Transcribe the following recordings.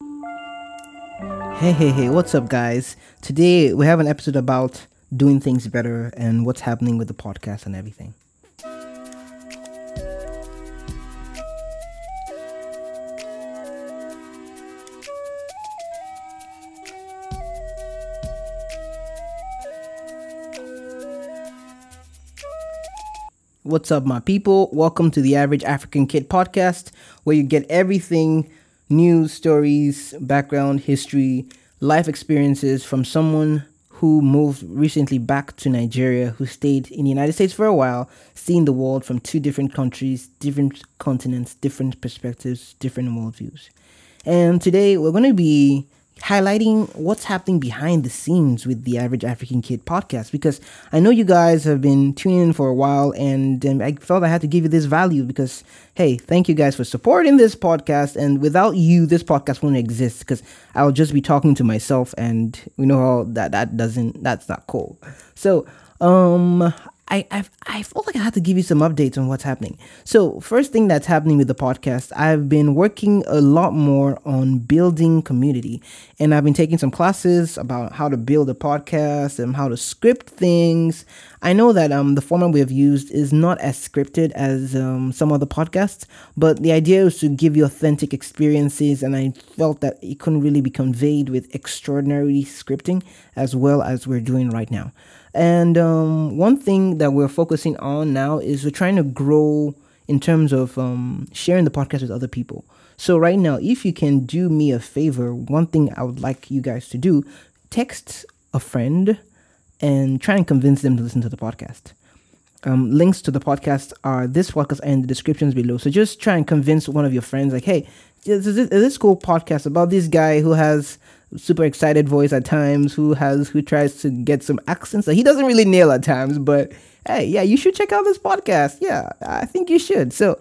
Hey, hey, hey, what's up, guys? Today we have an episode about doing things better and what's happening with the podcast and everything. What's up, my people? Welcome to the Average African Kid podcast, where you get everything news, stories, background, history, life experiences from someone who moved recently back to Nigeria, who stayed in the United States for a while, seeing the world from two different countries, different continents, different perspectives, different worldviews. And today we're going to be highlighting what's happening behind the scenes with the Average African Kid podcast because I know you guys have been tuning in for a while and um, I felt I had to give you this value because, hey, thank you guys for supporting this podcast. And without you, this podcast wouldn't exist because I'll just be talking to myself and we know how that, that doesn't, that's not cool. So, um, I, I I felt like I had to give you some updates on what's happening. So first thing that's happening with the podcast, I've been working a lot more on building community, and I've been taking some classes about how to build a podcast and how to script things. I know that um the format we have used is not as scripted as um, some other podcasts, but the idea is to give you authentic experiences, and I felt that it couldn't really be conveyed with extraordinary scripting as well as we're doing right now. And um, one thing that we're focusing on now is we're trying to grow in terms of um, sharing the podcast with other people. So, right now, if you can do me a favor, one thing I would like you guys to do text a friend and try and convince them to listen to the podcast. Um, links to the podcast are this podcast and the descriptions below. So just try and convince one of your friends, like, hey, this is this cool podcast about this guy who has super excited voice at times, who has who tries to get some accents that he doesn't really nail at times, but hey, yeah, you should check out this podcast. Yeah, I think you should. So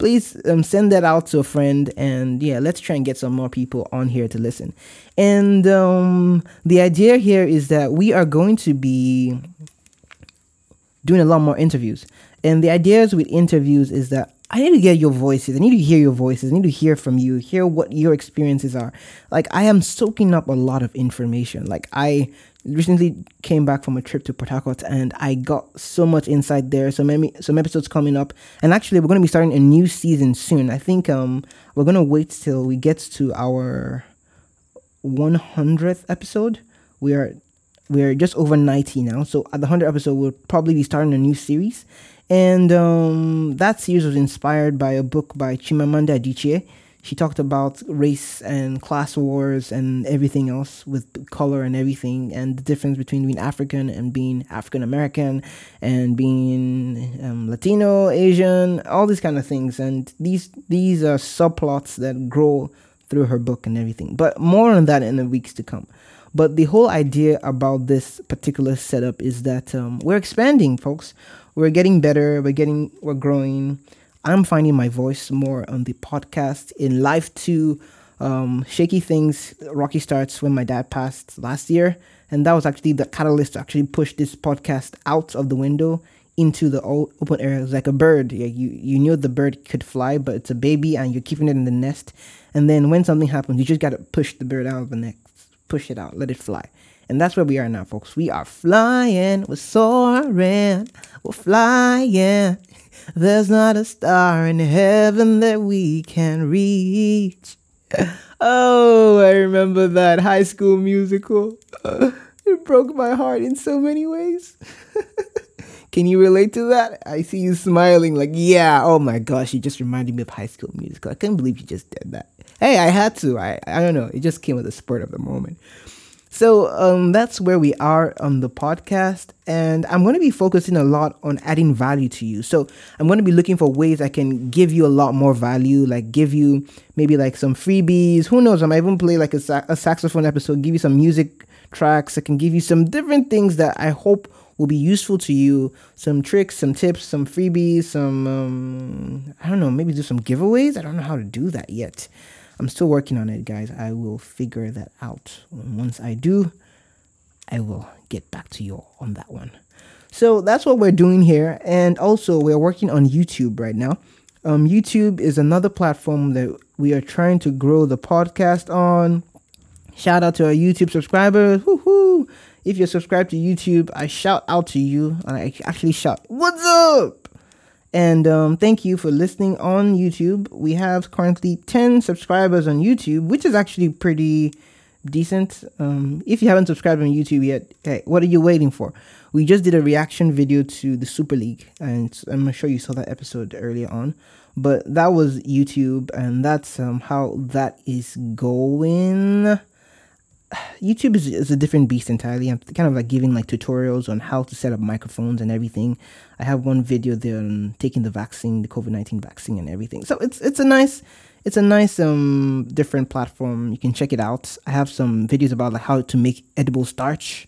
please um, send that out to a friend and yeah let's try and get some more people on here to listen and um, the idea here is that we are going to be doing a lot more interviews and the ideas with interviews is that I need to get your voices. I need to hear your voices. I need to hear from you, hear what your experiences are. Like, I am soaking up a lot of information. Like, I recently came back from a trip to Port Harcourt and I got so much insight there. So many, some episodes coming up. And actually, we're going to be starting a new season soon. I think um, we're going to wait till we get to our 100th episode. We are we're just over 90 now. So at the 100th episode, we'll probably be starting a new series. And um, that series was inspired by a book by Chimamanda Adichie. She talked about race and class wars and everything else with color and everything, and the difference between being African and being African American, and being um, Latino, Asian, all these kind of things. And these these are subplots that grow through her book and everything. But more on that in the weeks to come. But the whole idea about this particular setup is that um, we're expanding, folks we're getting better we're getting we're growing. I'm finding my voice more on the podcast in life too. Um, shaky things rocky starts when my dad passed last year and that was actually the catalyst to actually push this podcast out of the window into the open air. Like a bird. Yeah, you you knew the bird could fly but it's a baby and you're keeping it in the nest. And then when something happens you just got to push the bird out of the nest push it out let it fly and that's where we are now, folks. We are flying, we're soaring, we're flying. There's not a star in heaven that we can reach. Oh, I remember that high school musical. it broke my heart in so many ways. Can you relate to that? I see you smiling like, yeah, oh my gosh, you just reminded me of high school musical. I can't believe you just did that. Hey, I had to. I I don't know. It just came with the spurt of the moment. So um, that's where we are on the podcast. And I'm going to be focusing a lot on adding value to you. So I'm going to be looking for ways I can give you a lot more value, like give you maybe like some freebies. Who knows? I might even play like a, sa- a saxophone episode, give you some music tracks. I can give you some different things that I hope will be useful to you. Some tricks, some tips, some freebies, some, um, I don't know, maybe do some giveaways. I don't know how to do that yet. I'm still working on it, guys. I will figure that out. Once I do, I will get back to you on that one. So that's what we're doing here. And also, we're working on YouTube right now. Um, YouTube is another platform that we are trying to grow the podcast on. Shout out to our YouTube subscribers. Woohoo! If you're subscribed to YouTube, I shout out to you. and I actually shout, What's up? And um, thank you for listening on YouTube. We have currently 10 subscribers on YouTube, which is actually pretty decent. Um, if you haven't subscribed on YouTube yet, hey, what are you waiting for? We just did a reaction video to the Super League, and I'm sure you saw that episode earlier on. But that was YouTube, and that's um, how that is going. YouTube is, is a different beast entirely. I'm kind of like giving like tutorials on how to set up microphones and everything. I have one video there on taking the vaccine, the COVID nineteen vaccine, and everything. So it's it's a nice it's a nice um different platform. You can check it out. I have some videos about like how to make edible starch.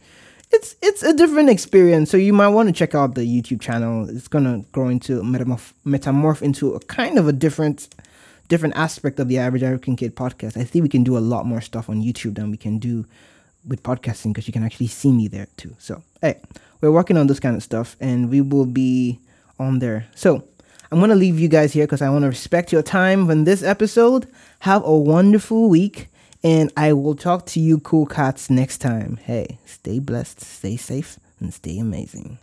It's it's a different experience. So you might want to check out the YouTube channel. It's gonna grow into metamorph metamorph into a kind of a different different aspect of the average African kid podcast. I think we can do a lot more stuff on YouTube than we can do with podcasting because you can actually see me there too. So, hey, we're working on this kind of stuff and we will be on there. So, I'm going to leave you guys here because I want to respect your time on this episode. Have a wonderful week and I will talk to you cool cats next time. Hey, stay blessed, stay safe, and stay amazing.